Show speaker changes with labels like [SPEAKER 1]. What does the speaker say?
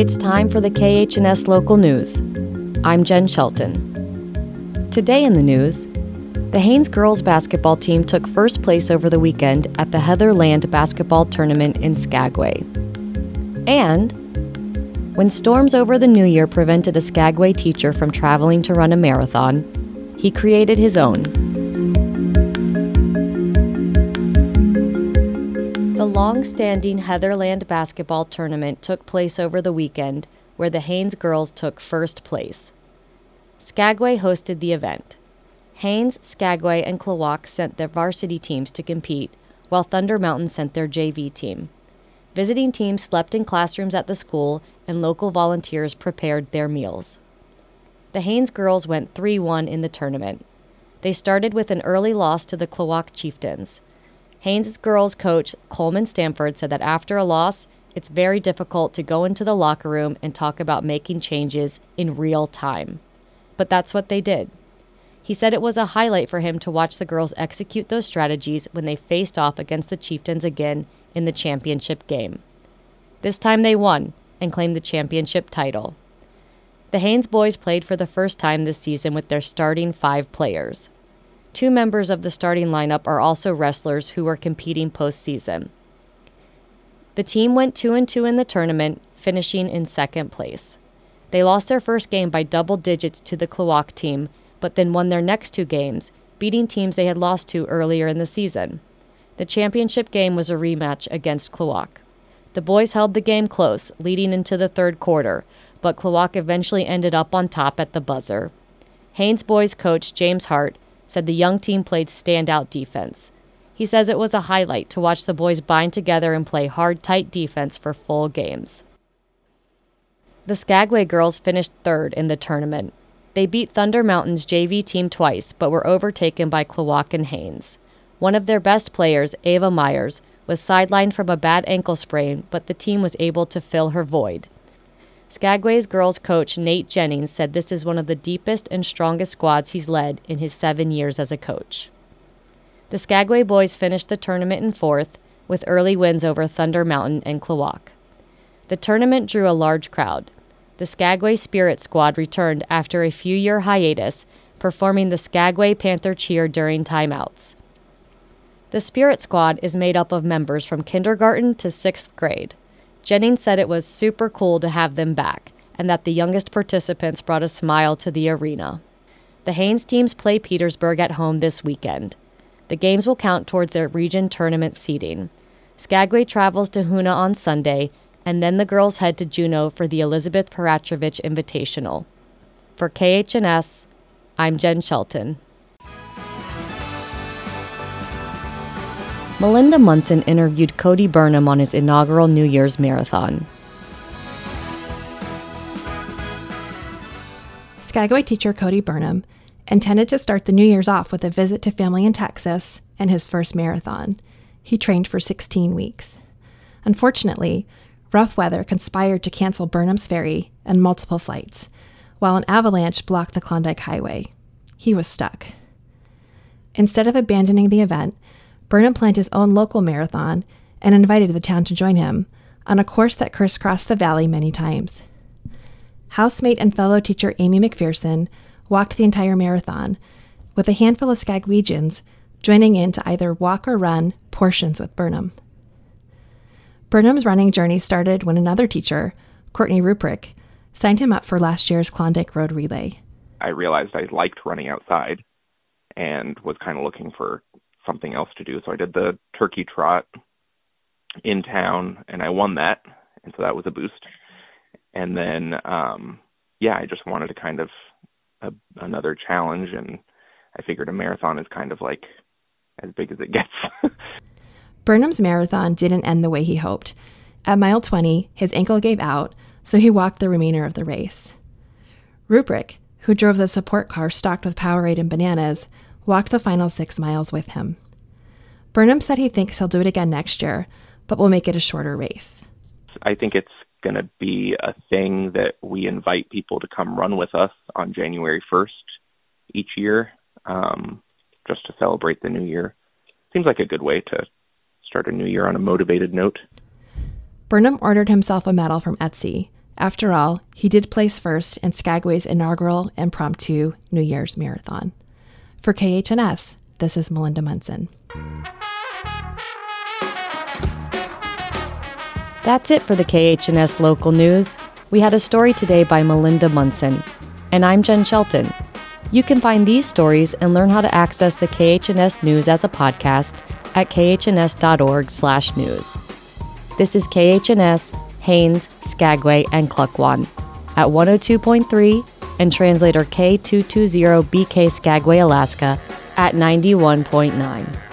[SPEAKER 1] It's time for the KHNS local news. I'm Jen Shelton. Today in the news, the Haines girls basketball team took first place over the weekend at the Heatherland basketball tournament in Skagway. And when storms over the new year prevented a Skagway teacher from traveling to run a marathon, he created his own. Long standing Heatherland basketball tournament took place over the weekend, where the Haines girls took first place. Skagway hosted the event. Haines, Skagway, and Klawock sent their varsity teams to compete, while Thunder Mountain sent their JV team. Visiting teams slept in classrooms at the school, and local volunteers prepared their meals. The Haines girls went 3 1 in the tournament. They started with an early loss to the Klawock Chieftains. Haines girls coach Coleman Stanford said that after a loss, it's very difficult to go into the locker room and talk about making changes in real time. But that's what they did. He said it was a highlight for him to watch the girls execute those strategies when they faced off against the Chieftains again in the championship game. This time they won, and claimed the championship title. The Haines boys played for the first time this season with their starting five players. Two members of the starting lineup are also wrestlers who are competing postseason. The team went 2 and 2 in the tournament, finishing in second place. They lost their first game by double digits to the Klawock team, but then won their next two games, beating teams they had lost to earlier in the season. The championship game was a rematch against Klawock. The boys held the game close, leading into the third quarter, but Klawock eventually ended up on top at the buzzer. Haines boys coach James Hart said the young team played standout defense. He says it was a highlight to watch the boys bind together and play hard, tight defense for full games. The Skagway girls finished third in the tournament. They beat Thunder Mountain's JV team twice, but were overtaken by Klawock and Haines. One of their best players, Ava Myers, was sidelined from a bad ankle sprain, but the team was able to fill her void. Skagway's girls coach Nate Jennings said this is one of the deepest and strongest squads he's led in his seven years as a coach. The Skagway boys finished the tournament in fourth, with early wins over Thunder Mountain and Klawock. The tournament drew a large crowd. The Skagway Spirit Squad returned after a few year hiatus, performing the Skagway Panther cheer during timeouts. The Spirit Squad is made up of members from kindergarten to sixth grade. Jennings said it was super cool to have them back, and that the youngest participants brought a smile to the arena. The Haines teams play Petersburg at home this weekend. The games will count towards their region tournament seeding. Skagway travels to Hoonah on Sunday, and then the girls head to Juneau for the Elizabeth Peratrovich Invitational. For KHNS, I'm Jen Shelton. Melinda Munson interviewed Cody Burnham on his inaugural New Year's marathon.
[SPEAKER 2] Skagway teacher Cody Burnham intended to start the New Year's off with a visit to family in Texas and his first marathon. He trained for 16 weeks. Unfortunately, rough weather conspired to cancel Burnham's ferry and multiple flights, while an avalanche blocked the Klondike Highway. He was stuck. Instead of abandoning the event, Burnham planned his own local marathon and invited the town to join him on a course that crisscrossed the valley many times. Housemate and fellow teacher Amy McPherson walked the entire marathon, with a handful of Skagwegians joining in to either walk or run portions with Burnham. Burnham's running journey started when another teacher, Courtney Ruprick, signed him up for last year's Klondike Road Relay.
[SPEAKER 3] I realized I liked running outside and was kind of looking for something else to do. So I did the turkey trot in town and I won that. And so that was a boost. And then, um, yeah, I just wanted to kind of a, another challenge. And I figured a marathon is kind of like as big as it gets.
[SPEAKER 2] Burnham's marathon didn't end the way he hoped. At mile 20, his ankle gave out, so he walked the remainder of the race. Rubrick, who drove the support car stocked with Powerade and bananas, walked the final six miles with him. Burnham said he thinks he'll do it again next year, but will make it a shorter race.
[SPEAKER 3] I think it's going to be a thing that we invite people to come run with us on January 1st each year, um, just to celebrate the new year. Seems like a good way to start a new year on a motivated note.
[SPEAKER 2] Burnham ordered himself a medal from Etsy After all, he did place first in Skagway's inaugural impromptu New Year's marathon. For KHNS, this is Melinda Munson.
[SPEAKER 1] That's it for the KHNS local news. We had a story today by Melinda Munson. And I'm Jen Shelton. You can find these stories and learn how to access the KHNS news as a podcast at khns.org/news. This is KHNS, Haines, Skagway, and Klukwan at 102.3 and translator K220BK Skagway, Alaska at 91.9.